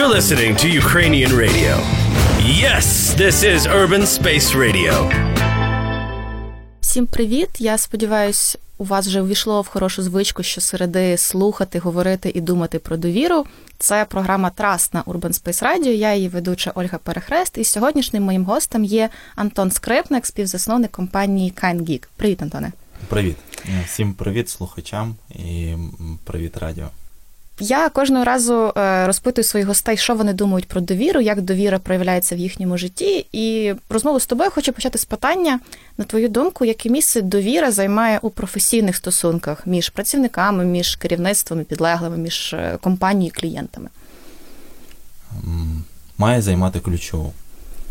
You're listening to Ukrainian radio. Yes, this is Urban Space Radio. Всім привіт! Я сподіваюся, у вас вже увійшло в хорошу звичку, що середи слухати, говорити і думати про довіру. Це програма Траст на Urban Space Radio. Я її ведуча Ольга Перехрест. І сьогоднішнім моїм гостем є Антон Скрипник, співзасновник компанії KindGeek. Привіт, Антоне. Привіт, всім привіт слухачам і привіт радіо. Я кожного разу е, розпитую своїх гостей, що вони думають про довіру, як довіра проявляється в їхньому житті. І розмову з тобою хочу почати з питання, на твою думку, яке місце довіра займає у професійних стосунках між працівниками, між керівництвом, підлеглими, між е, компанією і клієнтами? Має займати ключову.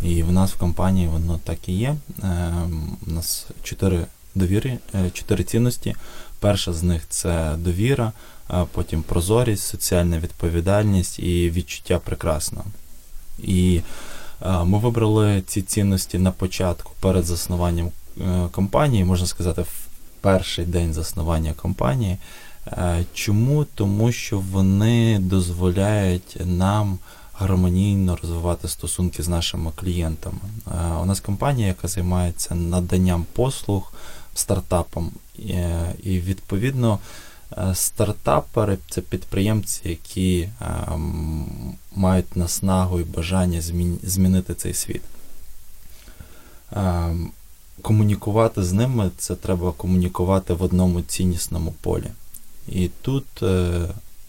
І в нас в компанії воно так і є. Ем, у нас чотири довіри, е, чотири цінності. Перша з них це довіра потім прозорість, соціальна відповідальність і відчуття прекрасного. І ми вибрали ці цінності на початку перед заснуванням е, компанії, можна сказати, в перший день заснування компанії. Е, чому? Тому що вони дозволяють нам гармонійно розвивати стосунки з нашими клієнтами. Е, у нас компанія, яка займається наданням послуг стартапам, і відповідно. Е, стартапери це підприємці, які е, мають наснагу і бажання змінити цей світ. Е, комунікувати з ними це треба комунікувати в одному ціннісному полі. І тут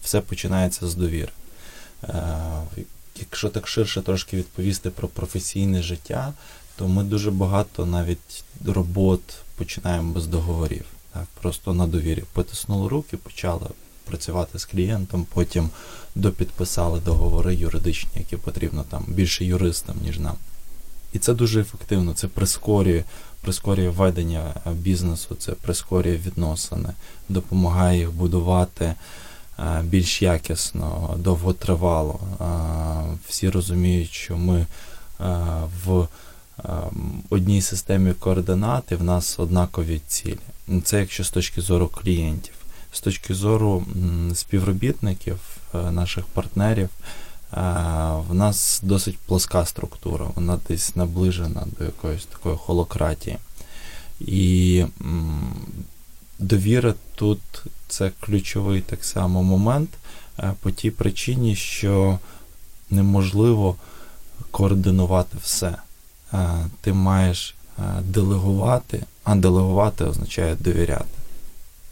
все починається з довіри. Якщо так ширше трошки відповісти про професійне життя, то ми дуже багато навіть робот починаємо без договорів. Так, Просто на довірі потиснули руки, почали працювати з клієнтом, потім допідписали договори юридичні, які потрібно там більше юристам, ніж нам. І це дуже ефективно, це прискорює прискорює ведення бізнесу, це прискорює відносини, допомагає їх будувати е, більш якісно, довготривало. Е, всі розуміють, що ми е, в Ем, одній системі координат і в нас однакові цілі. Це якщо з точки зору клієнтів. З точки зору співробітників, е, наших партнерів, е, в нас досить плоска структура, вона десь наближена до якоїсь такої холократії. І довіра тут це ключовий так само момент е, по тій причині, що неможливо координувати все. Ти маєш делегувати, а делегувати означає довіряти.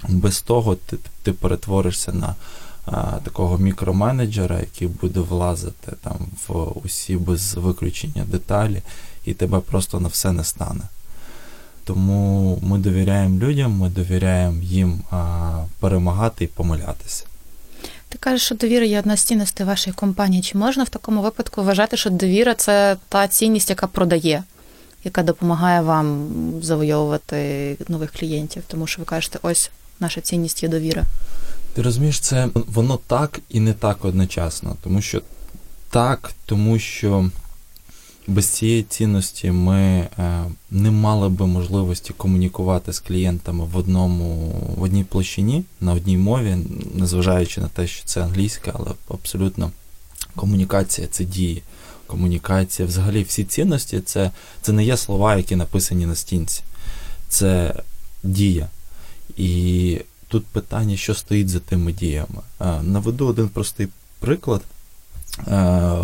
Без того ти ти перетворишся на а, такого мікроменеджера, який буде влазити там в усі без виключення деталі, і тебе просто на все не стане. Тому ми довіряємо людям, ми довіряємо їм а, перемагати і помилятися. Ти кажеш, що довіра є одна з цінностей вашої компанії. Чи можна в такому випадку вважати, що довіра це та цінність, яка продає, яка допомагає вам завойовувати нових клієнтів? Тому що ви кажете, ось наша цінність є довіра. Ти розумієш, це воно так і не так одночасно, тому що так, тому що без цієї цінності ми е, не мали би можливості комунікувати з клієнтами в одному в одній площині, на одній мові, незважаючи на те, що це англійська, але абсолютно комунікація це дії. Комунікація, взагалі, всі цінності це, це не є слова, які написані на стінці, це дія. І тут питання, що стоїть за тими діями. Наведу один простий приклад.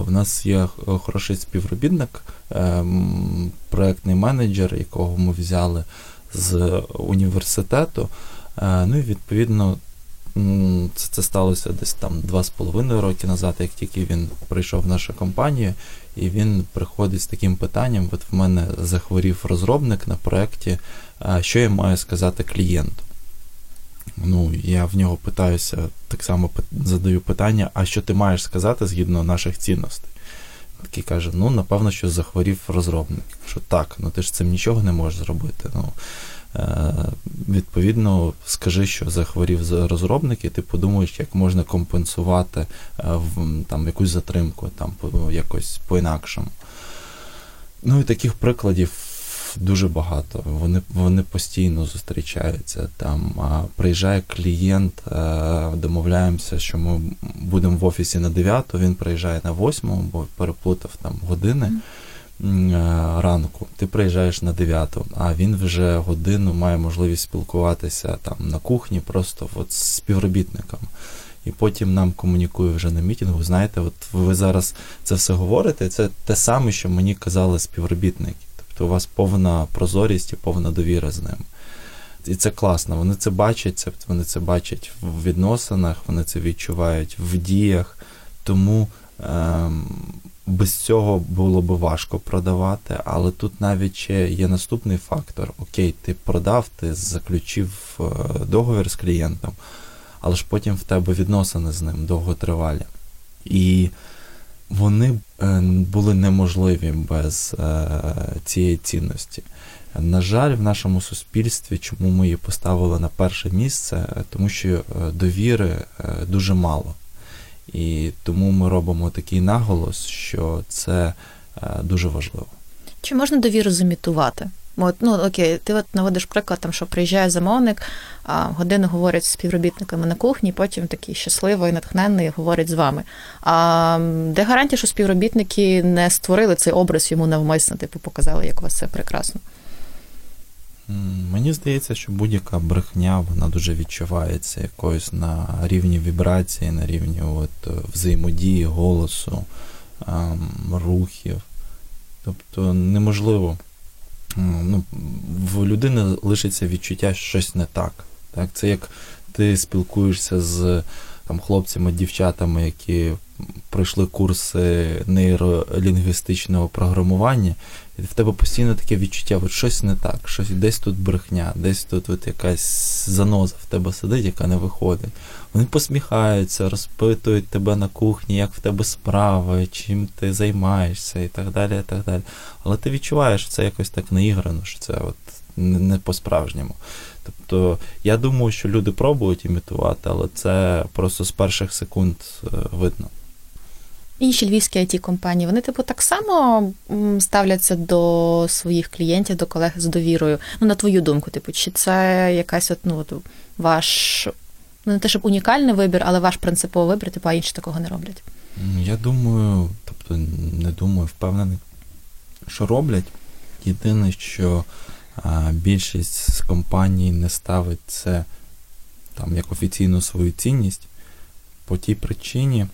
В нас є хороший співробітник, проектний менеджер, якого ми взяли з університету. Ну і відповідно це це сталося десь там два з половиною роки назад, як тільки він прийшов в нашу компанію, і він приходить з таким питанням: от в мене захворів розробник на проєкті, що я маю сказати клієнту. Ну, я в нього питаюся, так само задаю питання, а що ти маєш сказати згідно наших цінностей? Такий каже: ну, напевно, що захворів розробник. Що так, ну ти ж цим нічого не можеш зробити. Ну, Відповідно, скажи, що захворів розробник, і ти подумаєш, як можна компенсувати е, там, якусь затримку, там, якось по-інакшому. Ну і таких прикладів дуже багато. Вони вони постійно зустрічаються. Там приїжджає клієнт, домовляємося, що ми будемо в офісі на 9, він приїжджає на 8, бо переплутав там години mm. Ранку. Ти приїжджаєш на 9, а він вже годину має можливість спілкуватися там на кухні, просто от з співробітником. І потім нам комунікує вже на мітингу. Знаєте, от ви зараз це все говорите, це те саме, що мені казали співробітники. Тобто у вас повна прозорість і повна довіра з ним. І це класно. Вони це бачать, вони це бачать в відносинах, вони це відчувають в діях. Тому ем, без цього було би важко продавати, але тут навіть ще є наступний фактор: Окей, ти продав, ти заключив е, договір з клієнтом, але ж потім в тебе відносини з ним довготривалі. І вони е, були неможливі без е, цієї цінності. На жаль, в нашому суспільстві, чому ми її поставили на перше місце, тому що довіри дуже мало. І тому ми робимо такий наголос, що це дуже важливо. Чи можна довіру зімітувати? От, ну окей, ти от наводиш приклад, там, що приїжджає замовник, а годину говорить з співробітниками на кухні, потім такий щасливий, натхненний говорить з вами. А де гарантія, що співробітники не створили цей образ йому навмисно, типу показали, як у вас це прекрасно? Мені здається, що будь-яка брехня вона дуже відчувається якоюсь на рівні вібрації, на рівні от, взаємодії, голосу, ем, рухів. Тобто неможливо ну, в людини лишиться відчуття, що щось не так. Так? Це як ти спілкуєшся з там, хлопцями, дівчатами, які пройшли курси нейролінгвістичного програмування, в тебе постійно таке відчуття, от щось не так, щось десь тут брехня, десь тут от якась заноза в тебе сидить, яка не виходить. Вони посміхаються, розпитують тебе на кухні, як в тебе справи, чим ти займаєшся і так далі. і так далі. Але ти відчуваєш, що це якось так наіграно, що це от не по-справжньому. Тобто я думаю, що люди пробують імітувати, але це просто з перших секунд е, видно. Інші львівські it компанії вони, типу, так само ставляться до своїх клієнтів, до колег з довірою. Ну, на твою думку, типу, чи це якась от, ну, от, ваш, ну не те, щоб унікальний вибір, але ваш принциповий вибір, типу, а інші такого не роблять? Я думаю, тобто не думаю, впевнений, що роблять. Єдине, що а, більшість з компаній не ставить це там як офіційну свою цінність по тій причині.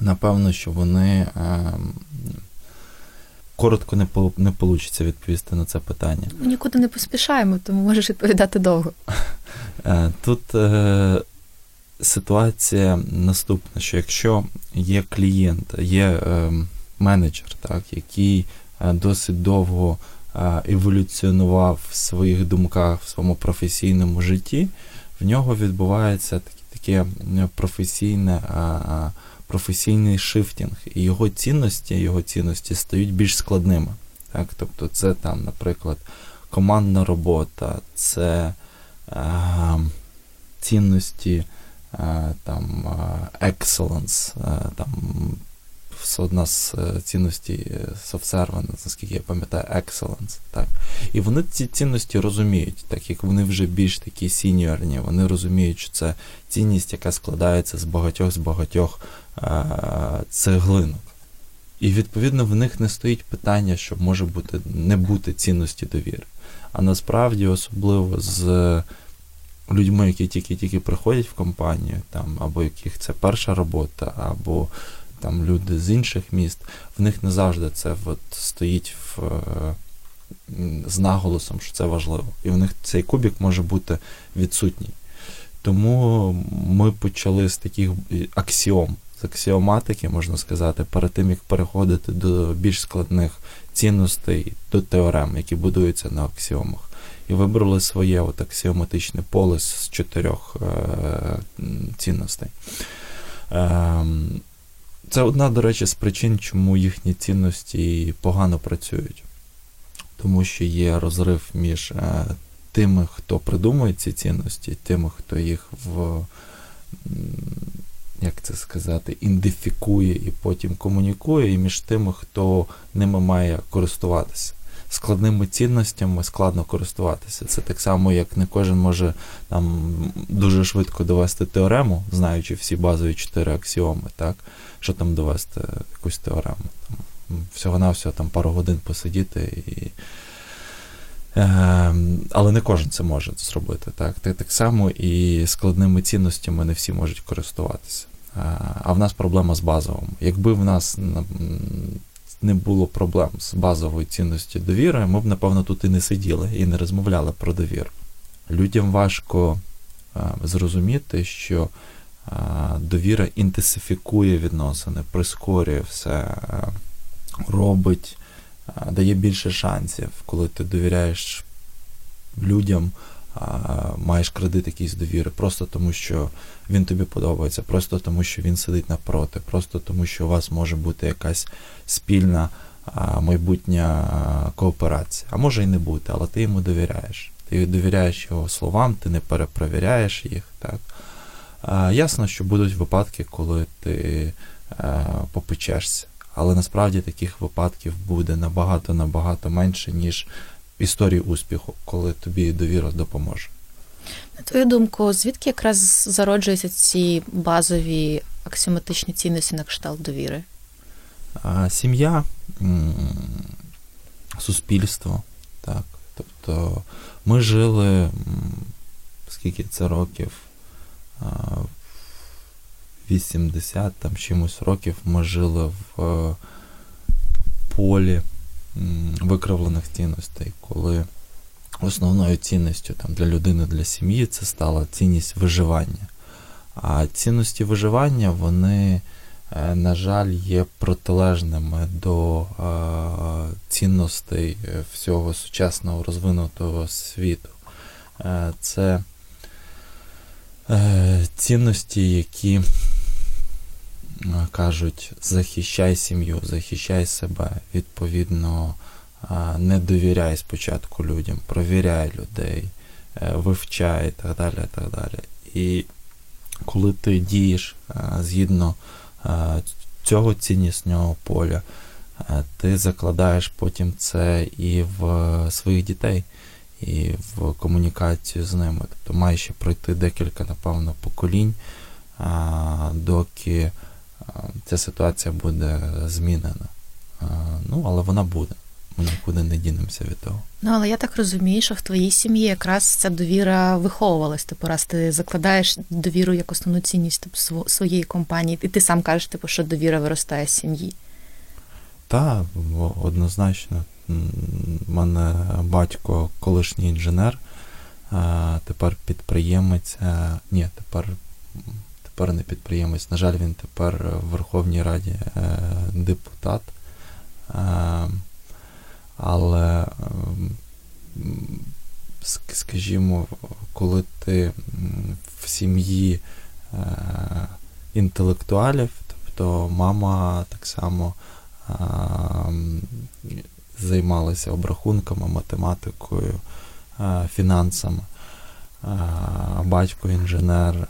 Напевно, що вони е, коротко не не вийде відповісти на це питання. Ми нікуди не поспішаємо, тому можеш відповідати довго. Е, тут е, ситуація наступна: що якщо є клієнт, є е, менеджер, так, який е, досить довго еволюціонував в своїх думках в своєму професійному житті, в нього відбувається таке професійне професійний shifting, і його цінності, його цінності стають більш складними. Так? Тобто, це там, наприклад, командна робота, це е, цінності е, там, е, excellence, е, там, одна з е, цінностей софтсерва, наскільки я пам'ятаю, excellence. Так. І вони ці цінності розуміють, так як вони вже більш такі сіньорні, вони розуміють, що це цінність, яка складається з багатьох з багатьох цеглинок. І відповідно в них не стоїть питання, що може бути не бути цінності довіри. А насправді, особливо з людьми, які тільки-тільки приходять в компанію, там, або яких це перша робота, або там люди з інших міст, в них не завжди це от стоїть в, з наголосом, що це важливо. І в них цей кубік може бути відсутній. Тому ми почали з таких аксіом з аксіоматики, можна сказати, перед тим, як переходити до більш складних цінностей, до теорем, які будуються на аксіомах. І вибрали своє от аксіоматичне поле з чотирьох е- цінностей. Е- це одна, до речі, з причин, чому їхні цінності погано працюють. Тому що є розрив між е, тими, хто придумує ці цінності, тими, хто їх в як це сказати, ідентифікує і потім комунікує, і між тими, хто ними має користуватися. Складними цінностями складно користуватися. Це так само, як не кожен може там дуже швидко довести теорему, знаючи всі базові чотири аксіоми, так? Що там довести якусь теорему? Там, Всього-навсього там пару годин посидіти і. Ем, але не кожен це може зробити. Так так, так само і складними цінностями не всі можуть користуватися. А в нас проблема з базовим. Якби в нас не було проблем з базовою цінністю довіри, ми б, напевно, тут і не сиділи і не розмовляли про довіру. Людям важко зрозуміти, що довіра інтенсифікує відносини, прискорює все, робить, дає більше шансів, коли ти довіряєш людям маєш кредит якийсь довіри, просто тому, що він тобі подобається, просто тому, що він сидить напроти, просто тому, що у вас може бути якась спільна майбутня кооперація. А може і не бути, але ти йому довіряєш. Ти довіряєш його словам, ти не перепровіряєш їх. так. Ясно, що будуть випадки, коли ти попечешся. Але насправді таких випадків буде набагато-набагато менше, ніж історії успіху, коли тобі довіра допоможе. На твою думку, звідки якраз зароджуються ці базові аксіоматичні цінності на кшталт довіри? Сім'я, суспільство. так. Тобто ми жили, скільки це років? 80 там чимось років ми жили в е, полі викривлених цінностей, коли основною цінністю там, для людини, для сім'ї це стала цінність виживання. А цінності виживання, вони, е, на жаль, є протилежними до е, цінностей е, всього сучасного розвинутого світу. Це цінності, які кажуть, захищай сім'ю, захищай себе, відповідно, не довіряй спочатку людям, провіряй людей, е, вивчай і так далі. І так далі. І коли ти дієш згідно цього ціннісного поля, ти закладаєш потім це і в своїх дітей, і в комунікацію з ними. Тобто має ще пройти декілька, напевно, поколінь, доки ця ситуація буде змінена. Ну, але вона буде. Ми нікуди не дінемося від того. Ну, але я так розумію, що в твоїй сім'ї якраз ця довіра виховувалась. Типу, раз ти закладаєш довіру як основну цінність типу, своєї компанії, і ти сам кажеш, типу, що довіра виростає з сім'ї. Так, однозначно. У мене батько колишній інженер, тепер підприємець. Ні, тепер тепер не підприємець. На жаль, він тепер в Верховній Раді е, депутат. Е, але, ем, скажімо, коли ти в сім'ї е, інтелектуалів, тобто мама так само ем, займалася обрахунками, математикою, фінансами, батько інженер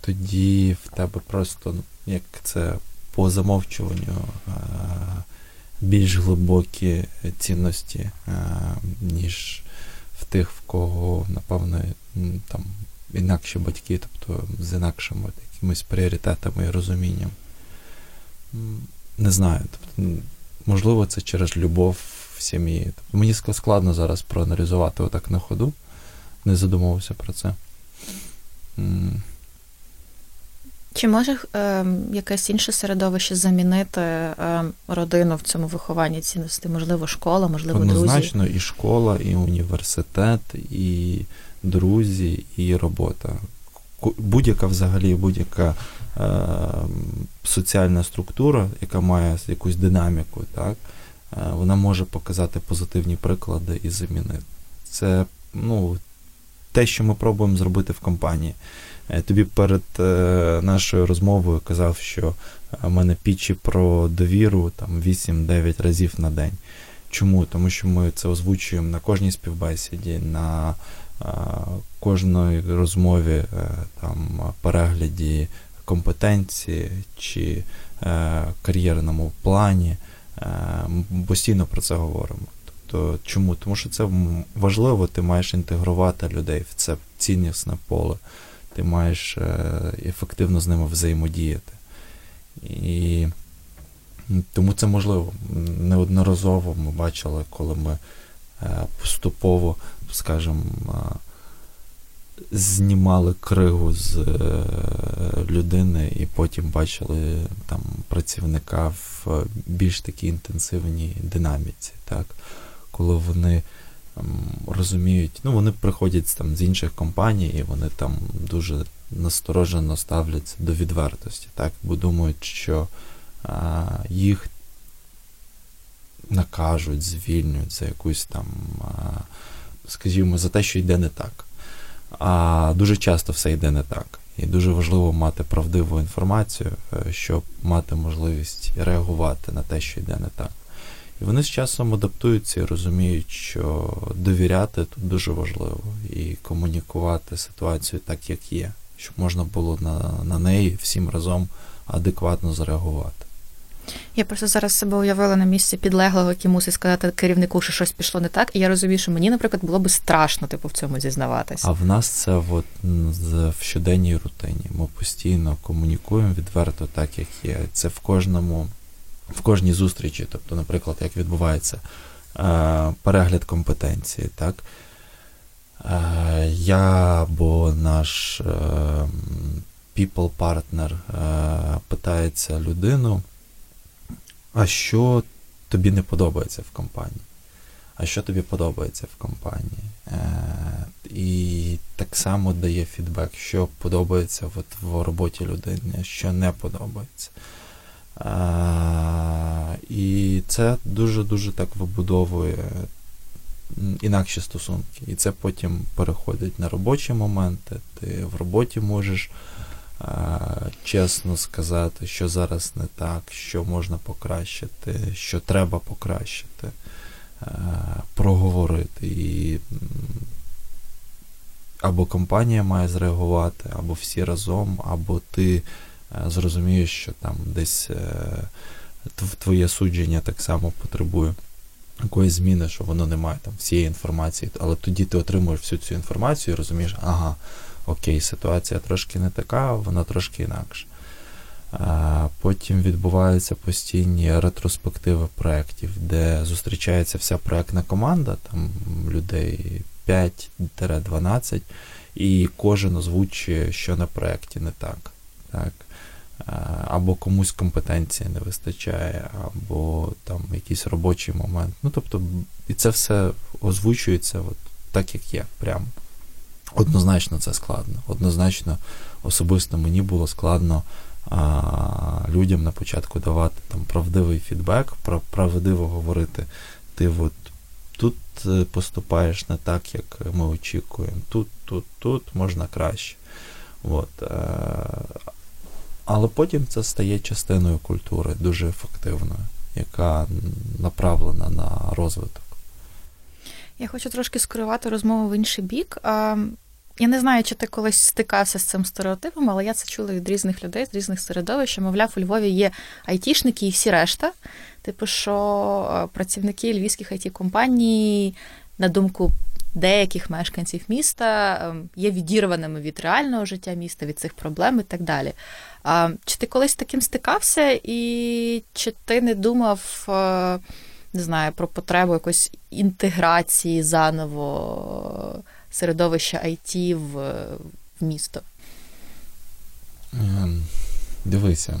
тоді в тебе просто, ну, як це по замовчуванню, е, більш глибокі цінності, е, ніж в тих, в кого, напевно, там інакші батьки, тобто з інакшими якимись пріоритетами і розумінням. Не знаю. Тобто, можливо, це через любов в сім'ї. Тобто, Мені складно зараз проаналізувати отак на ходу. Не задумувався про це. Чи може е, якесь інше середовище замінити е, родину в цьому вихованні цінностей? Можливо, школа, можливо, друзі? Однозначно, і школа, і університет, і друзі, і робота. Будь-яка взагалі будь-яка е, соціальна структура, яка має якусь динаміку, так, е, вона може показати позитивні приклади і замінити. Це ну, те, що ми пробуємо зробити в компанії. Е, тобі перед е, нашою розмовою казав, що в мене пічі про довіру там 8-9 разів на день. Чому? Тому що ми це озвучуємо на кожній співбесіді, на кожної розмові, е, там, перегляді компетенції чи кар'єрному плані. Ми постійно про це говоримо. Тобто, чому? Тому що це важливо, ти маєш інтегрувати людей в це ціннісне поле, ти маєш ефективно з ними взаємодіяти. І тому це можливо. Неодноразово ми бачили, коли ми поступово, скажімо, знімали кригу з е, людини і потім бачили там працівника в більш такій інтенсивній динаміці. так. Коли вони розуміють, ну вони приходять там з інших компаній, і вони там дуже насторожено ставляться до відвертості, так, бо думають, що а, їх накажуть, звільнюють за якусь там, а, скажімо, за те, що йде не так. А дуже часто все йде не так. І дуже важливо мати правдиву інформацію, е, щоб мати можливість реагувати на те, що йде не так. І вони з часом адаптуються і розуміють, що довіряти тут дуже важливо і комунікувати ситуацію так, як є, щоб можна було на, на неї всім разом адекватно зреагувати. Я просто зараз себе уявила на місці підлеглого, який мусить сказати керівнику, що щось пішло не так. І я розумію, що мені, наприклад, було би страшно типу в цьому зізнаватися. А в нас це от в щоденній рутині. Ми постійно комунікуємо відверто, так як є. Це в кожному, в кожній зустрічі. Тобто, наприклад, як відбувається е, перегляд компетенції, так. Е, я або наш е, people е, питається людину а що тобі не подобається в компанії? А що тобі подобається в компанії? І так само дає фідбек, що подобається в роботі людини, що не подобається. І це дуже-дуже так вибудовує інакші стосунки. І це потім переходить на робочі моменти. Ти в роботі можеш чесно сказати, що зараз не так, що можна покращити, що треба покращити, проговорити. І або компанія має зреагувати, або всі разом, або ти зрозумієш, що там десь е, твоє судження так само потребує якоїсь зміни, що воно не має там всієї інформації, але тоді ти отримуєш всю цю інформацію і розумієш, ага окей, ситуація трошки не така, вона трошки інакша. Потім відбуваються постійні ретроспективи проєктів, де зустрічається вся проєктна команда, там людей 5-12, і кожен озвучує, що на проєкті не так. так. Або комусь компетенції не вистачає, або там якийсь робочий момент. Ну, тобто, і це все озвучується от так, як є, прямо. Однозначно це складно. Однозначно, особисто мені було складно а, людям на початку давати там правдивий фідбек, правдиво говорити, ти от тут е, поступаєш не так, як ми очікуємо. Тут, тут, тут можна краще. От, е, але потім це стає частиною культури, дуже ефективною, яка направлена на розвиток. Я хочу трошки скерувати розмову в інший бік. Я не знаю, чи ти колись стикався з цим стереотипом, але я це чула від різних людей, з різних середовищ, що, мовляв, у Львові є айтішники і всі решта. Типу, що працівники львівських it компаній, на думку деяких мешканців міста, ем, є відірваними від реального життя міста, від цих проблем і так далі. Чи ти колись таким стикався, і чи ти не думав? Е, не знаю, про потребу якоїсь інтеграції заново середовища IT в, в місто? Ем, дивися.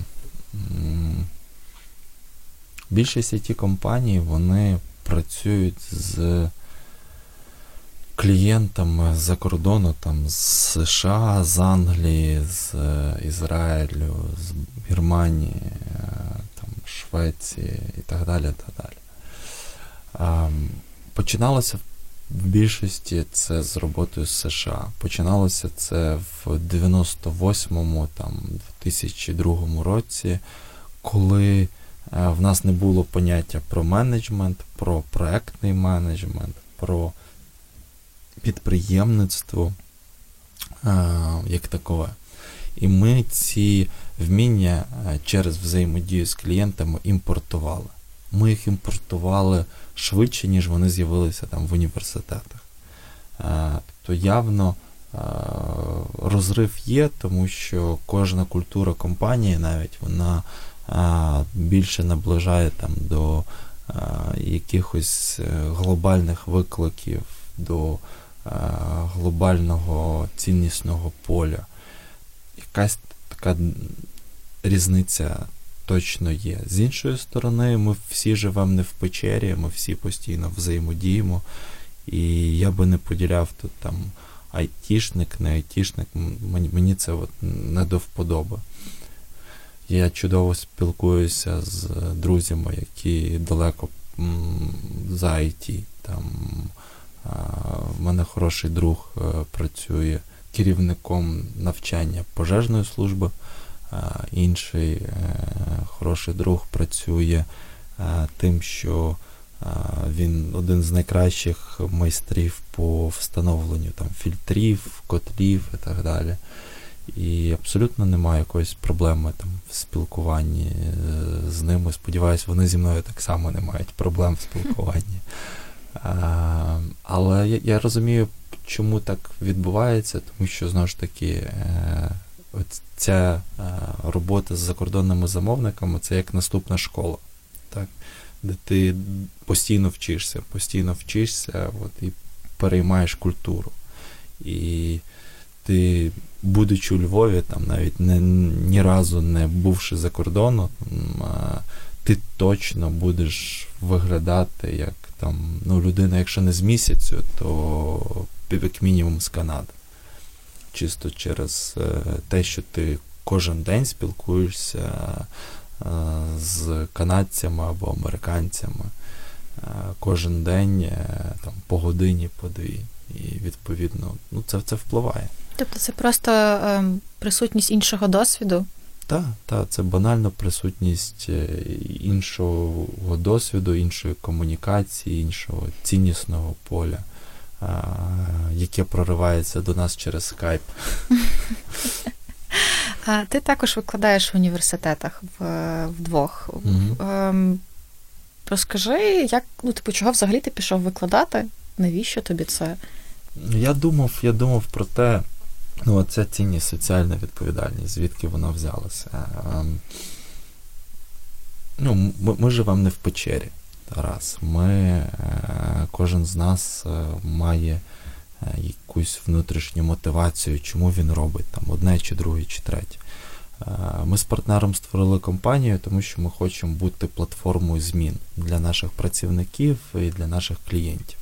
Більшість it компаній вони працюють з клієнтами з-за кордону, там, з США, з Англії, з е, Ізраїлю, з Германії, е, там, Швеції і так далі. так далі. Ем, починалося в більшості це з роботою з США. Починалося це в 98-му, там, 2002 році, коли е, в нас не було поняття про менеджмент, про проектний менеджмент, про підприємництво е, як такове. І ми ці вміння е, через взаємодію з клієнтами імпортували. ми їх імпортували швидше, ніж вони з'явилися там в університетах. То явно розрив є, тому що кожна культура компанії навіть вона більше наближає там до якихось е, глобальних викликів, до глобального ціннісного поля. Якась така різниця точно є. З іншої сторони, ми всі живемо не в печері, ми всі постійно взаємодіємо. І я би не поділяв тут там айтішник, не айтішник, мені, мені це от не до вподоби. Я чудово спілкуюся з друзями, які далеко за IT. Там, В мене хороший друг е, працює керівником навчання пожежної служби, інший е, хороший друг працює е, тим, що він один з найкращих майстрів по встановленню там, фільтрів, котлів і так далі. І абсолютно немає якоїсь проблеми там в спілкуванні з ними. Сподіваюсь, вони зі мною так само не мають проблем в спілкуванні. А, Але я, я розумію, чому так відбувається, тому що знову ж таки е, ця е, робота з закордонними замовниками це як наступна школа. Так? де ти постійно вчишся, постійно вчишся от, і переймаєш культуру. І ти, будучи у Львові, там навіть не, ні разу не бувши за кордоном, ти точно будеш виглядати як там, ну, людина, якщо не з місяцю, то як мінімум з Канади. Чисто через е, те, що ти кожен день спілкуєшся Е, з канадцями або американцями е, кожен день там, по годині, по дві. І відповідно ну, це це впливає. Тобто це просто е, присутність іншого досвіду? Так, так, це банально присутність іншого досвіду, іншої комунікації, іншого ціннісного поля, е, яке проривається до нас через скайп. Ти також викладаєш в університетах в, вдвох. Mm-hmm. Розкажи, як ну, типу, чого взагалі ти пішов викладати? Навіщо тобі це? Я думав, я думав про те, ну, ця цінність, соціальна відповідальність, звідки вона взялася. Ем, ну, Ми, ми живемо не в печері. Раз. Ми, е, Кожен з нас е, має Е, якусь внутрішню мотивацію, чому він робить там одне, чи друге, чи третє. Е, ми з партнером створили компанію, тому що ми хочемо бути платформою змін для наших працівників і для наших клієнтів.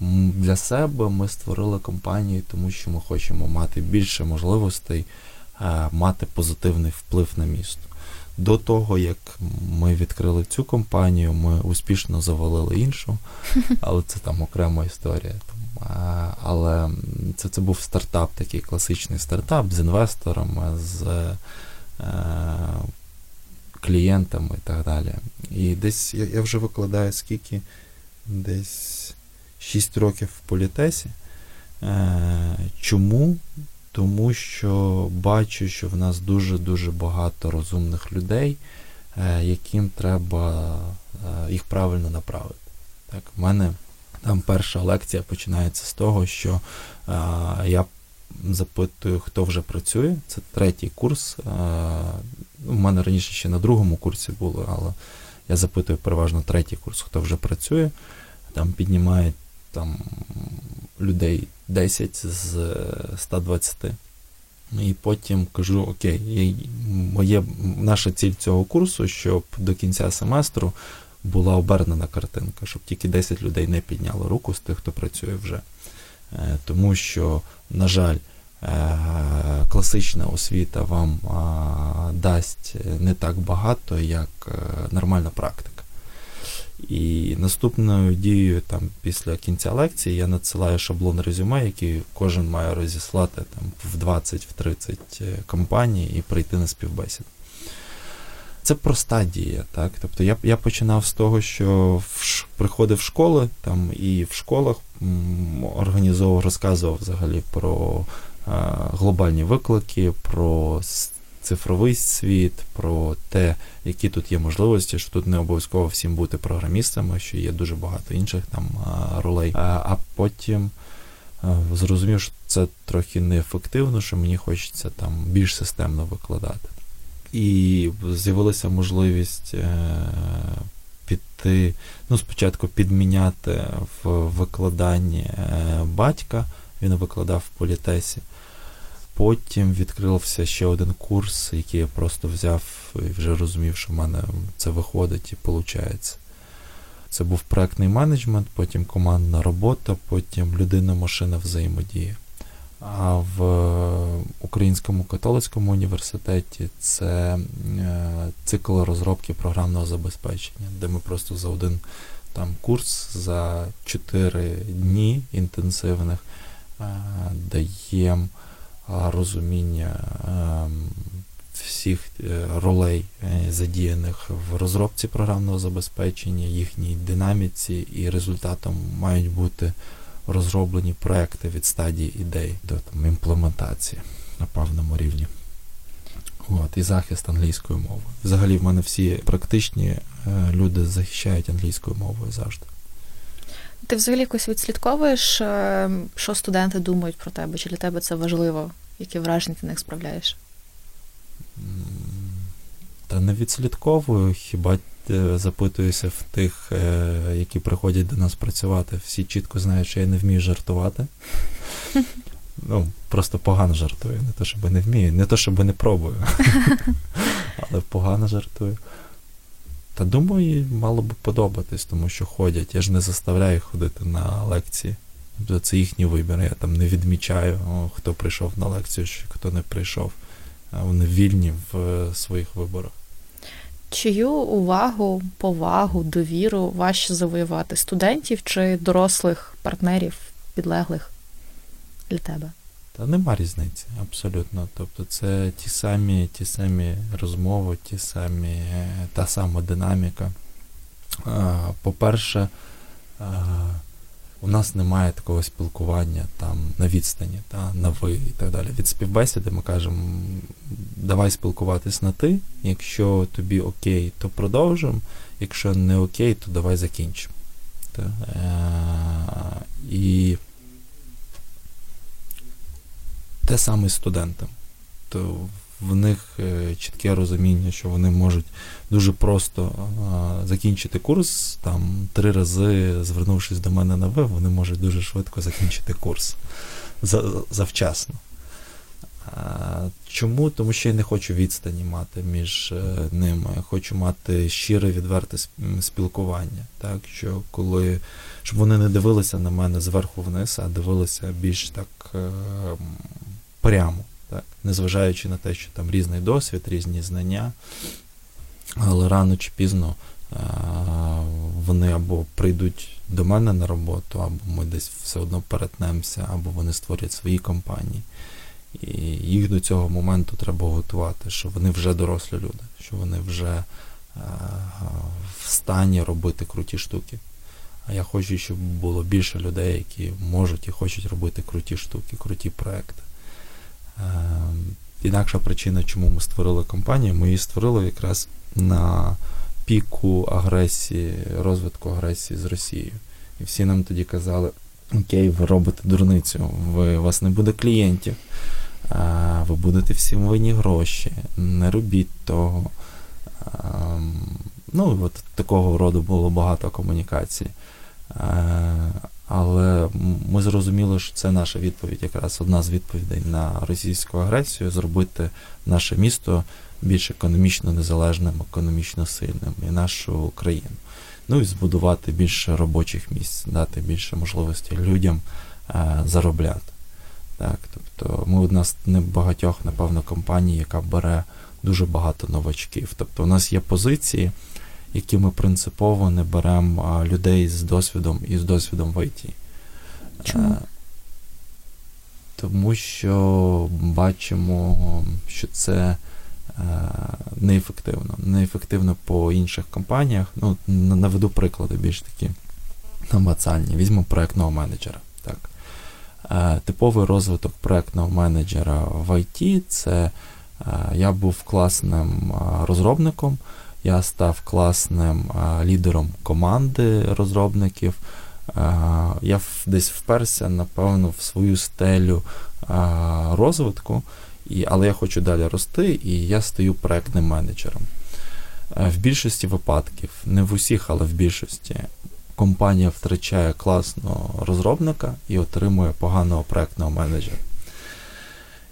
Е, для себе ми створили компанію, тому що ми хочемо мати більше можливостей мати позитивний вплив на місто. До того, як ми відкрили цю компанію, ми успішно завалили іншу, але це там окрема історія. Але це це був стартап, такий класичний стартап з інвесторами, з е, клієнтами і так далі. І десь я, я вже викладаю скільки? Десь 6 років в політесі. Е, чому? тому що бачу, що в нас дуже-дуже багато розумних людей, е, яким треба е, їх правильно направити. Так, У мене там перша лекція починається з того, що я запитую, хто вже працює. Це третій курс. У мене раніше ще на другому курсі було, але я запитую переважно третій курс, хто вже працює. Там піднімають там людей 10 з 120. І потім кажу: Окей, моє, наша ціль цього курсу, щоб до кінця семестру була обернена картинка, щоб тільки 10 людей не підняли руку з тих, хто працює вже. Е, тому що, на жаль, е, класична освіта вам дасть не так багато, як е, нормальна практика. І наступною дією там після кінця лекції я надсилаю шаблон резюме, який кожен має розіслати там в 20-30 е, компаній і прийти на співбесіду. Це проста дія. так? Тобто я я починав з того, що в, приходив в школи там і в школах м, організовував, розказував взагалі про е, глобальні виклики, про цифровий світ, про те, які тут є можливості, що тут не обов'язково всім бути програмістами, що є дуже багато інших там ролей. А потім зрозумів, що це трохи неефективно, що мені хочеться там більш системно викладати. І з'явилася можливість е, піти, ну, спочатку підміняти в викладанні е, батька, він викладав в політесі. Потім відкрився ще один курс, який я просто взяв і вже розумів, що в мене це виходить і виходить. Це був проектний менеджмент, потім командна робота, потім людина-машина взаємодія. А в Українському католицькому університеті це е, цикл розробки програмного забезпечення, де ми просто за один там курс за 4 дні інтенсивних е, даємо розуміння всіх е, ролей задіяних в розробці програмного забезпечення, їхній динаміці, і результатом мають бути розроблені проекти від стадії ідей до там, імплементації на певному рівні. От, І захист англійської мови. Взагалі, в мене всі практичні е, люди захищають англійською мовою завжди. Ти взагалі якось відслідковуєш, е, що студенти думають про тебе? Чи для тебе це важливо? Які враження ти них справляєш? Та не відслідковую, хіба Е, запитуюся в тих, е, які приходять до нас працювати. Всі чітко знають, що я не вмію жартувати. Ну, Просто погано жартую. Не то, щоб не вмію, не то, щоб не пробую. Але погано жартую. Та думаю, мало би подобатись, тому що ходять. Я ж не заставляю ходити на лекції. Тобто це їхній вибір. Я там не відмічаю, хто прийшов на лекцію, чи хто не прийшов. Вони вільні в е, своїх виборах. Чию увагу, повагу, довіру важче завоювати студентів чи дорослих партнерів, підлеглих для тебе? Та нема різниці, абсолютно. Тобто це ті самі ті самі розмови, ті самі, та сама динаміка. По-перше, у нас немає такого спілкування там на відстані, та, на ви і так далі. Від співбесіди ми кажемо, давай спілкуватись на ти. Якщо тобі окей, то продовжимо. Якщо не окей, то давай закінчимо. Та, е- І те саме з студентом. То в них е, чітке розуміння, що вони можуть дуже просто закінчити курс. Там три рази, звернувшись до мене на ви, вони можуть дуже швидко закінчити курс завчасно. Чому? Тому що я не хочу відстані мати між е, ними. Я хочу мати щире, відверте спілкування. Так, що коли, Щоб вони не дивилися на мене зверху вниз, а дивилися більш так е, прямо так, незважаючи на те, що там різний досвід, різні знання, але рано чи пізно вони або прийдуть до мене на роботу, або ми десь все одно перетнемося, або вони створять свої компанії. І їх до цього моменту треба готувати, що вони вже дорослі люди, що вони вже в стані робити круті штуки. А я хочу, щоб було більше людей, які можуть і хочуть робити круті штуки, круті проекти. Ем, інакша причина, чому ми створили компанію, ми її створили якраз на піку агресії, розвитку агресії з Росією. І всі нам тоді казали: Окей, ви робите дурницю, ви, у вас не буде клієнтів, ви будете всім винні гроші, не робіть того. Ем, ну, от такого роду було багато комунікацій. Але ми зрозуміли, що це наша відповідь, якраз одна з відповідей на російську агресію зробити наше місто більш економічно незалежним, економічно сильним і нашу країну. Ну і збудувати більше робочих місць, дати більше можливості людям е, заробляти. Так, Тобто ми одна з небагатьох, напевно, компаній, яка бере дуже багато новачків. Тобто у нас є позиції які ми принципово не беремо людей з досвідом і з досвідом в ІТ. Чому? Е, тому що бачимо, що це е, неефективно. Неефективно по інших компаніях. Ну, Наведу приклади більш такі намацальні. Візьмемо проєктного менеджера. Так. Е, типовий розвиток проєктного менеджера в ІТ це Я був класним розробником, я став класним лідером команди розробників. Я десь вперся, напевно, в свою стелю розвитку, але я хочу далі рости, і я стаю проектним менеджером. В більшості випадків, не в усіх, але в більшості, компанія втрачає класного розробника і отримує поганого проектного менеджера.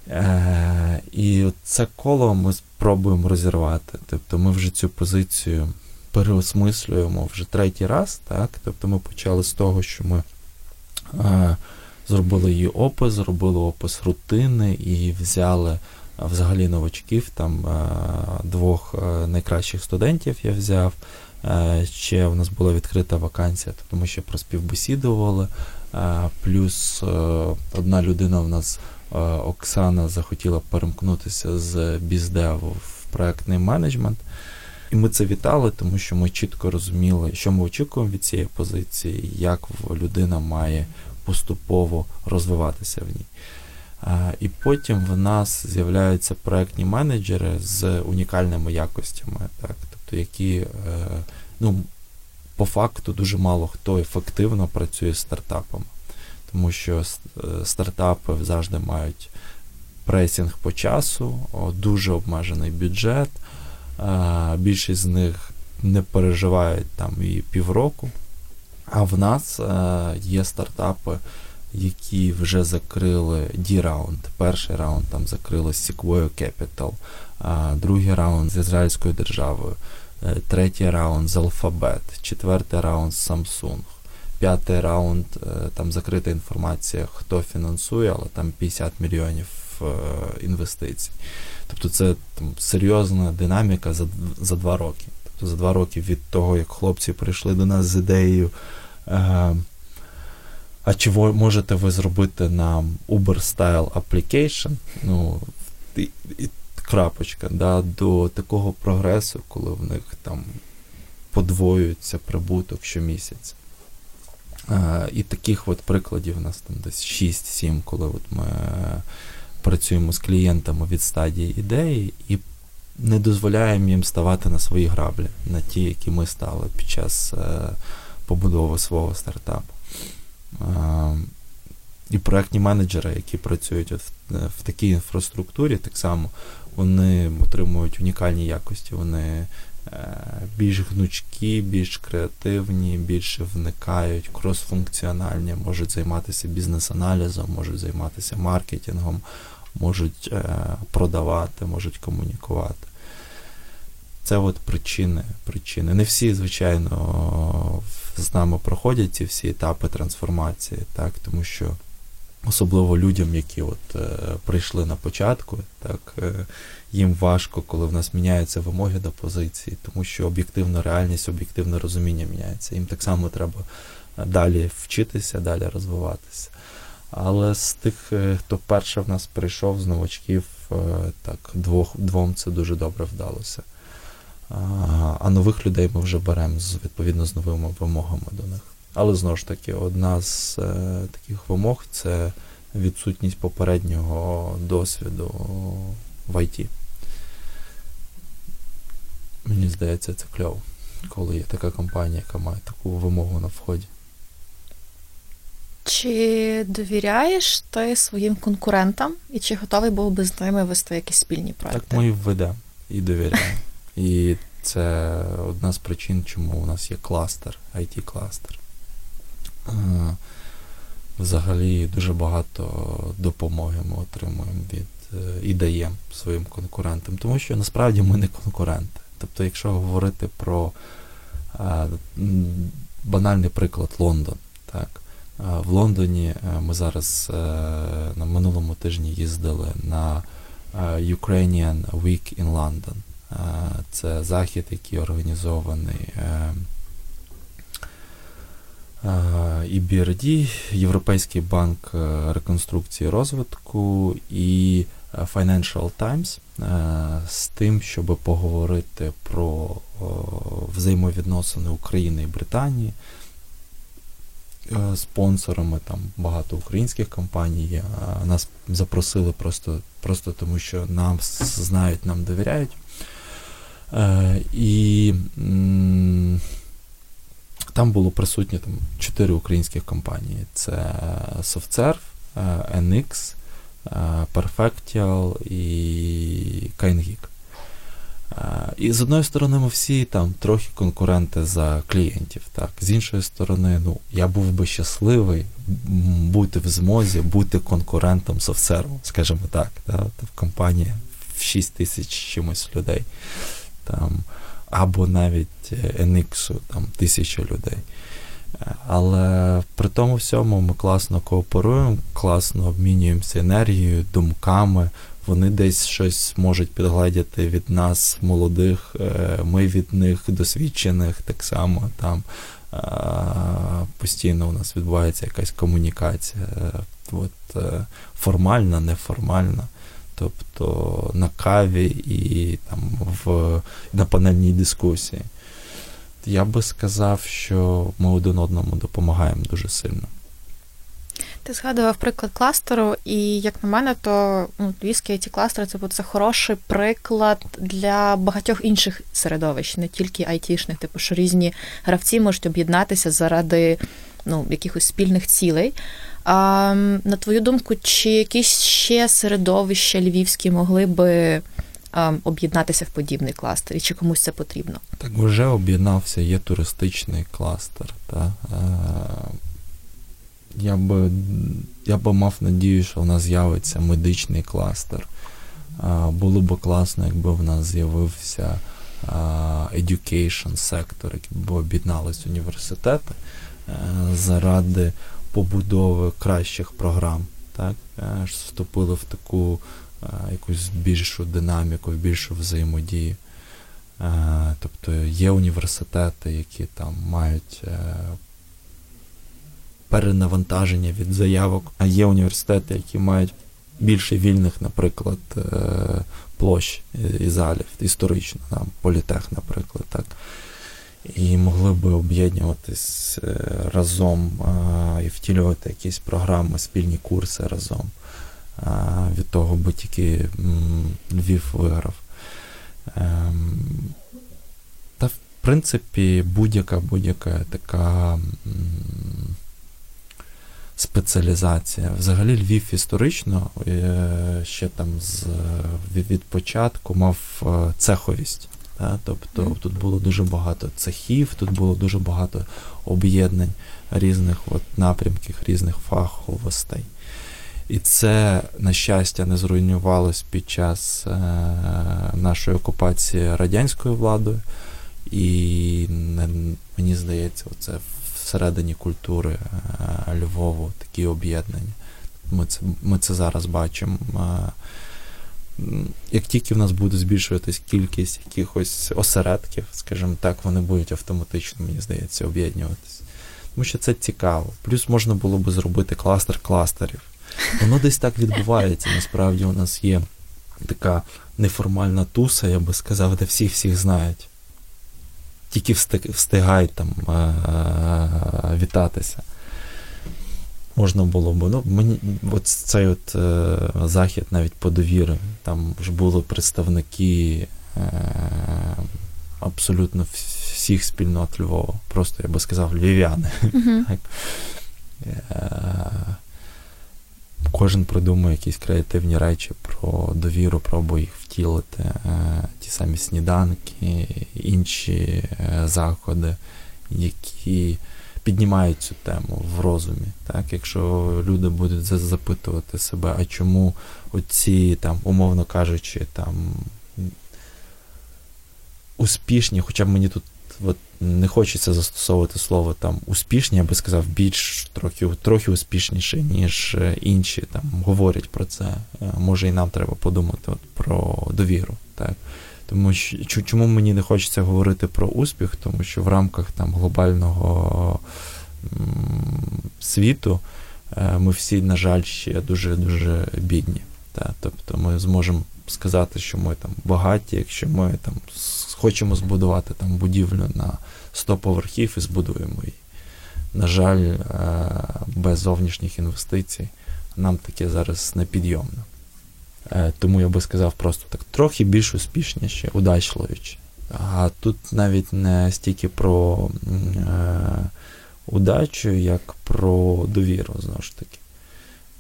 Е, І це коло ми спробуємо розірвати. Тобто ми вже цю позицію переосмислюємо вже третій раз. так? Тобто ми почали з того, що ми е, зробили її опис, зробили опис рутини і взяли взагалі новачків, там е, двох е, найкращих студентів я взяв. Е, ще у нас була відкрита вакансія, тобто ми ще проспівбесідували. Плюс одна людина в нас, Оксана, захотіла перемкнутися з біздеву в проектний менеджмент. І ми це вітали, тому що ми чітко розуміли, що ми очікуємо від цієї позиції, як людина має поступово розвиватися в ній. І потім в нас з'являються проектні менеджери з унікальними якостями, так, тобто які, е, ну, по факту, дуже мало хто ефективно працює з стартапами, тому що е, стартапи завжди мають пресінг по часу, дуже обмежений бюджет. Більшість з них не переживають там і півроку. А в нас е, є стартапи які вже закрили D-раунд. Перший раунд там закрили з Sequoia Capital, другий раунд з Ізраїльською державою, е, третій раунд з Alphabet, четвертий раунд з Samsung. П'ятий раунд, е, там закрита інформація, хто фінансує, але там 50 мільйонів е, інвестицій. Тобто це там, серйозна динаміка за за два роки. Тобто за два роки від того, як хлопці прийшли до нас з ідеєю а чи ви можете ви зробити нам Uber Style Application? Ну, і, і крапочка, да, до такого прогресу, коли в них там подвоюється прибуток щомісяця. І таких от прикладів у нас там десь 6-7, коли от ми працюємо з клієнтами від стадії ідеї і не дозволяємо їм ставати на свої граблі, на ті, які ми стали під час е, побудови свого стартапу. І проектні менеджери, які працюють от в, в такій інфраструктурі, так само вони отримують унікальні якості. Вони е, більш гнучкі, більш креативні, більше вникають, кросфункціональні, можуть займатися бізнес-аналізом, можуть займатися маркетингом, можуть е, продавати, можуть комунікувати. Це от причини. причини. Не всі, звичайно, з нами проходять ці всі етапи трансформації, так, тому що особливо людям, які от е, прийшли на початку, так, е, їм важко, коли в нас міняються вимоги до позиції, тому що об'єктивна реальність, об'єктивне розуміння міняється. Їм так само треба далі вчитися, далі розвиватися. Але з тих, е, хто перше в нас прийшов з новачків, е, так, двох, двом це дуже добре вдалося. А нових людей ми вже беремо з відповідно з новими вимогами до них. Але знову ж таки, одна з е, таких вимог це відсутність попереднього досвіду в ІТ. Мені здається, це кльово, коли є така компанія, яка має таку вимогу на вході. Чи довіряєш ти своїм конкурентам і чи готовий був би з ними вести якісь спільні проекти? Так ми і введемо і довіряємо. І це одна з причин, чому у нас є кластер, it кластер Взагалі дуже багато допомоги ми отримуємо від е, і даємо своїм конкурентам, тому що насправді ми не конкуренти. Тобто, якщо говорити про банальний приклад Лондон, так. В Лондоні е, ми зараз е, на минулому тижні їздили на Ukrainian Week in London. Це захід, який організований і BRD, Європейський банк е, реконструкції і розвитку і Financial Times з тим, щоб поговорити про взаємовідносини України і Британії. е, спонсорами, там багато українських компаній. Нас запросили просто просто тому, що нам знають, нам довіряють. Е, і там було присутні там, чотири українських компанії: це SoftServe, NX, Perfectial і KineGeek. І з одної сторони, ми всі там трохи конкуренти за клієнтів. Так. З іншої сторони, ну, я був би щасливий бути в змозі, бути конкурентом софтсерву, скажімо так, да, в компанії в 6 тисяч чимось людей. Там, Або навіть NX, там тисяча людей. Але при тому всьому ми класно кооперуємо, класно обмінюємося енергією, думками вони десь щось можуть підгледіти від нас, молодих, е, ми від них досвідчених так само там. Постійно у нас відбувається якась комунікація, от, е, формальна, неформальна. Тобто на каві і там в, на панельній дискусії. Я би сказав, що ми один одному допомагаємо дуже сильно. Ти згадував приклад кластеру, і як на мене, то ну, львівський it кластер це, це хороший приклад для багатьох інших середовищ, не тільки айтішних, типу, що різні гравці можуть об'єднатися заради ну, якихось спільних цілей. А, На твою думку, чи якісь ще середовища львівські могли би об'єднатися в подібний кластер, і чи комусь це потрібно? Так вже об'єднався, є туристичний кластер. Та? я би я би мав надію, що в нас з'явиться медичний кластер. Було б класно, якби в нас з'явився education сектор, б об'єднались університети е, заради побудови кращих програм. Так? Е, вступили в таку е, якусь більшу динаміку, більшу взаємодію. Тобто є університети, які там мають перенавантаження від заявок. А є університети, які мають більше вільних, наприклад, е, площ і залів, історично, там, політех, наприклад, так. І могли би об'єднуватись е, разом і втілювати якісь програми, спільні курси разом. Від того би тільки Львів виграв. Ем, та, в принципі, будь-яка будь-яка така спеціалізація. Взагалі Львів історично е, ще там з від початку мав е, цеховість. Да? Тобто тут було дуже багато цехів, тут було дуже багато об'єднань різних от напрямків, різних фаховостей. І це, на щастя, не зруйнувалось під час е, нашої окупації радянською владою. І мені здається, оце всередині культури е, Львову такі об'єднання. Ми це ми це зараз бачимо. Як тільки в нас буде збільшуватись кількість якихось осередків, скажімо так, вони будуть автоматично, мені здається, об'єднуватись. Тому що це цікаво. Плюс можна було би зробити кластер кластерів. Воно десь так відбувається. Насправді у нас є така неформальна туса, я би сказав, де всіх всіх знають тільки встигай там е, е, вітатися. Можна було б. Ну, мені от цей от е, захід навіть по довірі. Там ж були представники е, абсолютно всіх спільнот Львова. Просто я би сказав, львів'яни. Uh-huh. Кожен придумує якісь креативні речі про довіру, пробує їх втілити. Е, ті самі сніданки, інші е, заходи, які піднімають цю тему в розумі. Так? Якщо люди будуть запитувати себе, а чому оці, там, умовно кажучи, там успішні, хоча б мені тут от, не хочеться застосовувати слово там успішні, я би сказав, більш трохи трохи успішніше, ніж е, інші там говорять про це. Е, може і нам треба подумати от, про довіру. Так? Тому що чому мені не хочеться говорити про успіх, тому що в рамках там глобального світу е, ми всі, на жаль, ще дуже-дуже бідні. Так? Тобто ми зможемо сказати, що ми там багаті, якщо ми там хочемо збудувати там будівлю на 100 поверхів і збудуємо її. на жаль, е, без зовнішніх інвестицій нам таке зараз непідйомно. Е, тому я би сказав просто так трохи більш успішніше, удачливіше. А тут навіть не стільки про е, удачу, як про довіру, знову ж таки.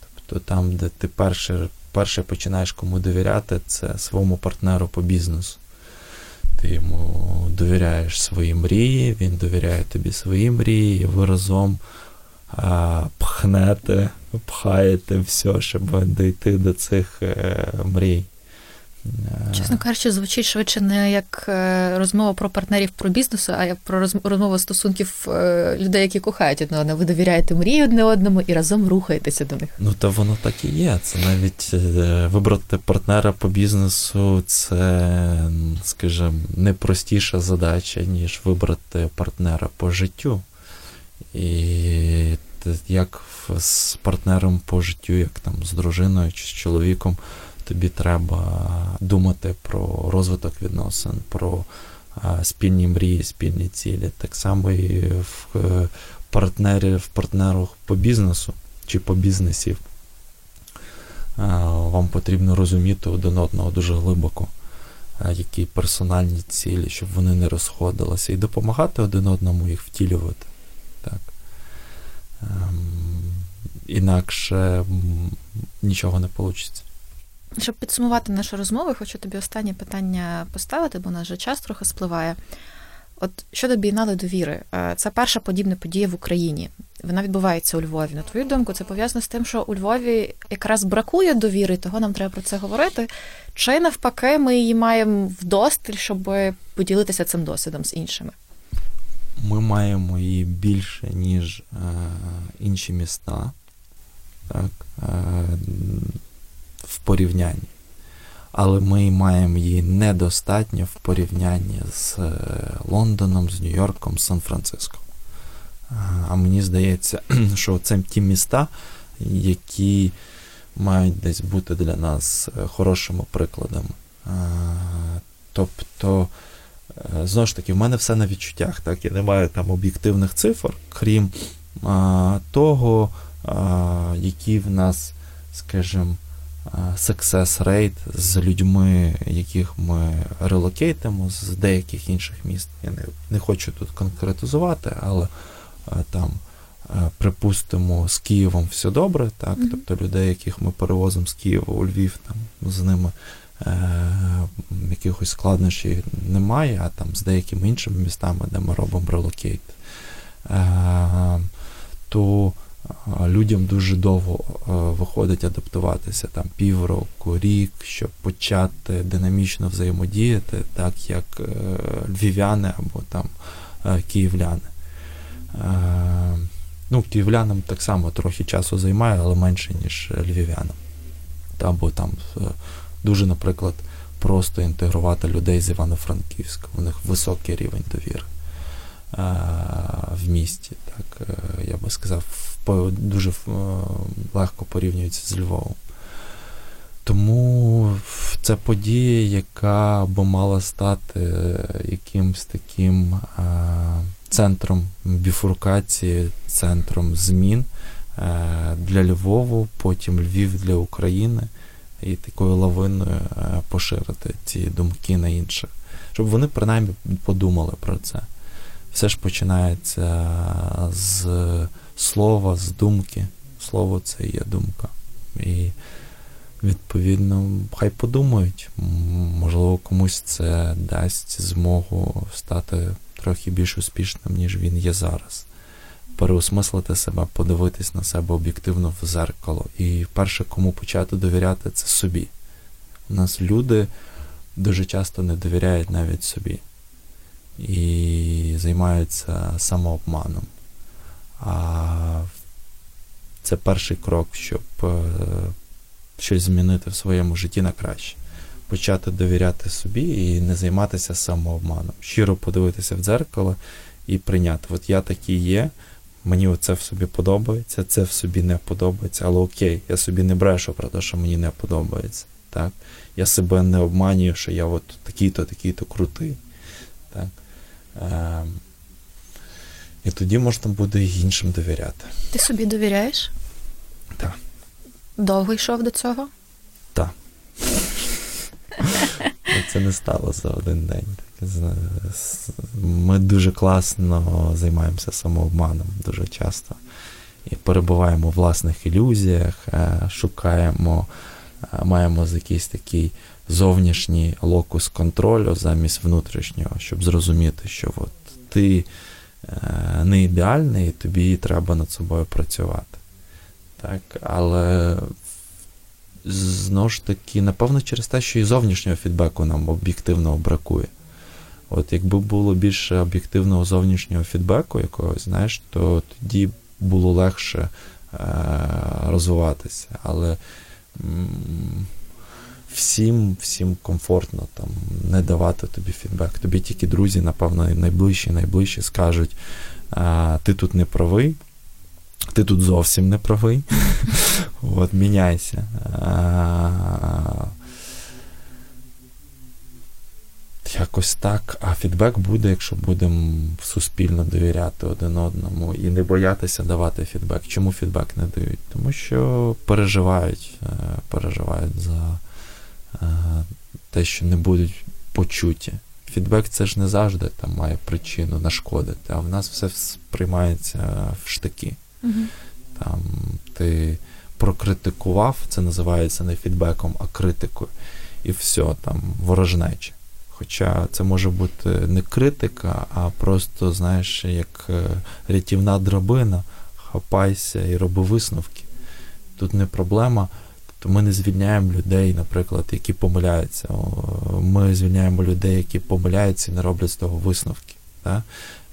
Тобто там, де ти перше, перше починаєш кому довіряти, це своєму партнеру по бізнесу. Ти йому довіряєш свої мрії, він довіряє тобі свої мрії, і ви разом а, пхнете, пхаєте все, щоб дійти до цих е, мрій. Чесно кажучи, звучить швидше не як е, розмова про партнерів про бізнесу, а як про розмову стосунків е, людей, які кохають одне одного. Ви довіряєте мрії одне одному і разом рухаєтеся до них. Ну та воно так і є. Це навіть е, вибрати партнера по бізнесу, це, скажімо, не простіша задача, ніж вибрати партнера по життю. І як з партнером по життю, як там з дружиною чи з чоловіком тобі треба думати про розвиток відносин, про спільні мрії, спільні цілі. Так само і в е, партнері, в партнерах по бізнесу чи по бізнесів. Вам потрібно розуміти один одного дуже глибоко, які персональні цілі, щоб вони не розходилися, і допомагати один одному їх втілювати. Так. Ем, інакше нічого не вийде. Щоб підсумувати нашу розмову, хочу тобі останнє питання поставити, бо у нас вже час трохи спливає. От щодо бієнале довіри, е, це перша подібна подія в Україні. Вона відбувається у Львові. На твою думку, це пов'язано з тим, що у Львові якраз бракує довіри, того нам треба про це говорити. Чи навпаки, ми її маємо вдосталь, щоб поділитися цим досвідом з іншими? Ми маємо її більше, ніж е, інші міста. Так. Е, в порівнянні. Але ми маємо її недостатньо в порівнянні з е, Лондоном, з Нью-Йорком, з Сан-Франциско. А мені здається, що це ті міста, які мають десь бути для нас е, хорошими прикладами. Тобто, е, знову ж таки, в мене все на відчуттях. Так? Я не маю там об'єктивних цифр, крім того, які в нас, скажімо, success rate з людьми, яких ми релокейтимо з деяких інших міст. Я не, не хочу тут конкретизувати, але там. Припустимо, з Києвом все добре, так, mm-hmm. тобто людей, яких ми перевозимо з Києва у Львів, там з ними е, якихось складнощів немає, а там з деякими іншими містами, де ми робимо relocate, е, то людям дуже довго е, виходить адаптуватися там півроку, рік, щоб почати динамічно взаємодіяти, так як е, львів'яни або там е, київляни. Ну, київлянам так само трохи часу займає, але менше, ніж львів'янам. Або там дуже, наприклад, просто інтегрувати людей з Івано-Франківська. У них високий рівень довіри в місті. Так, Я би сказав, дуже е, легко порівнюється з Львовом. Тому це подія, яка би мала стати якимсь таким центром біфуркації, центром змін е, для Львову, потім Львів для України, і такою лавиною е, поширити ці думки на інших, щоб вони принаймні подумали про це. Все ж починається з слова, з думки. Слово це є думка. І, відповідно, хай подумають, можливо, комусь це дасть змогу стати трохи більш успішним, ніж він є зараз. Переосмислити себе, подивитись на себе об'єктивно в зеркало. І перше, кому почати довіряти, це собі. У нас люди дуже часто не довіряють навіть собі і займаються самообманом. А це перший крок, щоб е, щось змінити в своєму житті на краще. Почати довіряти собі і не займатися самообманом. Щиро подивитися в дзеркало і прийняти. От я такий є, мені це в собі подобається, це в собі не подобається, але окей, я собі не брешу про те, що мені не подобається. Так? Я себе не обманюю, що я от такий-то, такий-то крутий. Так? Ем, І тоді можна буде іншим довіряти. Ти собі довіряєш? Так. Довго йшов до цього? Так. Це не стало за один день. Ми дуже класно займаємося самообманом дуже часто. І перебуваємо у власних ілюзіях, е, шукаємо, е, маємо якийсь такий зовнішній локус контролю замість внутрішнього, щоб зрозуміти, що от ти е, не ідеальний, і тобі треба над собою працювати. Так, Але знову ж таки, напевно, через те, що і зовнішнього фідбеку нам об'єктивного бракує. От якби було більше об'єктивного зовнішнього фідбеку якогось, знаєш, то тоді було легше е- розвиватися. Але м- всім всім комфортно там не давати тобі фідбек. Тобі тільки друзі, напевно, найближчі, найближчі скажуть, а, ти тут не правий, ти тут зовсім не правий. От, міняйся. Якось так, а фідбек буде, якщо будемо суспільно довіряти один одному і не боятися давати фідбек. Чому фідбек не дають? Тому що переживають, е, переживають за те, що не будуть почуті. Фідбек це ж не завжди там має причину нашкодити, а в нас все сприймається в штики. Угу. Там ти прокритикував, це називається не фідбеком, а критикою. І все, там ворожнече. Хоча це може бути не критика, а просто, знаєш, як е, рятівна драбина, хапайся і роби висновки. Тут не проблема, то ми не звільняємо людей, наприклад, які помиляються. Ми звільняємо людей, які помиляються і не роблять з того висновки. Да?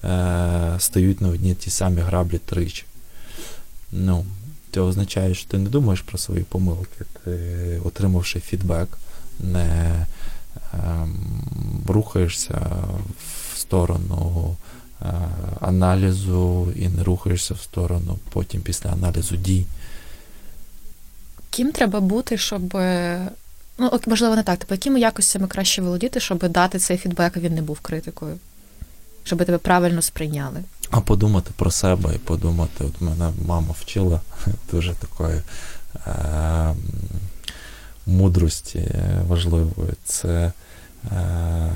Е, Стають на одні ті самі граблі тричі. Ну, Це означає, що ти не думаєш про свої помилки, ти, отримавши фідбек, не ем, рухаєшся в сторону е, аналізу і не рухаєшся в сторону потім після аналізу дій. Ким треба бути, щоб. Ну, можливо, не так. Типу, якими якостями краще володіти, щоб дати цей фідбек, він не був критикою, щоб тебе правильно сприйняли. А подумати про себе і подумати, от мене мама вчила дуже такої е, мудрості важливої. Це е,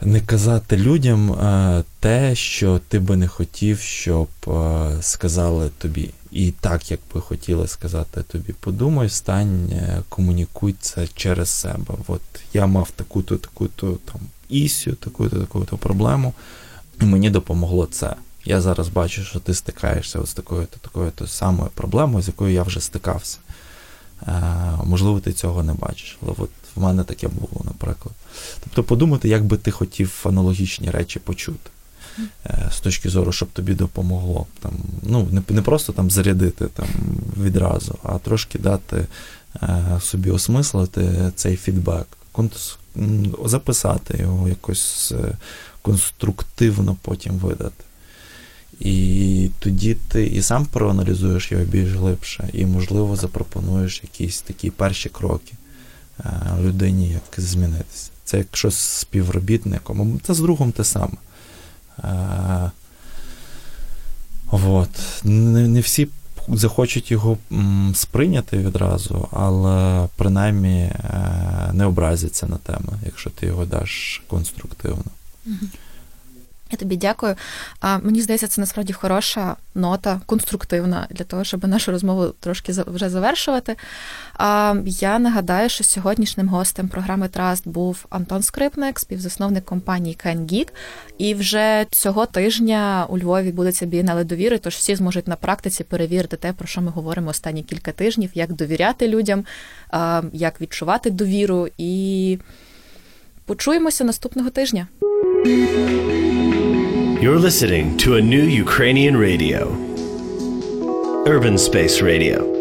не казати людям е, те, що ти би не хотів, щоб е, сказали тобі. І так, як би хотіли сказати тобі, подумай, стань, е, комунікуй це через себе. От я мав таку-то, таку-то там ісю, таку-то, таку-то проблему. І мені допомогло це. Я зараз бачу, що ти стикаєшся з такою-то такою-то самою проблемою, з якою я вже стикався. Можливо, ти цього не бачиш. Але от в мене таке було, наприклад. Тобто подумати, як би ти хотів аналогічні речі почути. Е, з точки зору, щоб тобі допомогло. Там, ну, Не не просто там зарядити там, відразу, а трошки дати е, собі осмислити цей фідбек, записати його якось е, конструктивно потім видати. І тоді ти і сам проаналізуєш його більш глибше, і, можливо, запропонуєш якісь такі перші кроки людині, як змінитися. Це якщо з співробітником, це з другом те саме. От. Не, не всі захочуть його сприйняти відразу, але принаймні е, не образяться на тему, якщо ти його даш конструктивно. Я тобі дякую. А Мені здається, це насправді хороша нота, конструктивна для того, щоб нашу розмову трошки вже завершувати. А Я нагадаю, що сьогоднішнім гостем програми Траст був Антон Скрипник, співзасновник компанії CanGeek. І вже цього тижня у Львові відбудеться бієнале довіри, тож всі зможуть на практиці перевірити те, про що ми говоримо останні кілька тижнів, як довіряти людям, як відчувати довіру. І почуємося наступного тижня. You're listening to a new Ukrainian radio, Urban Space Radio.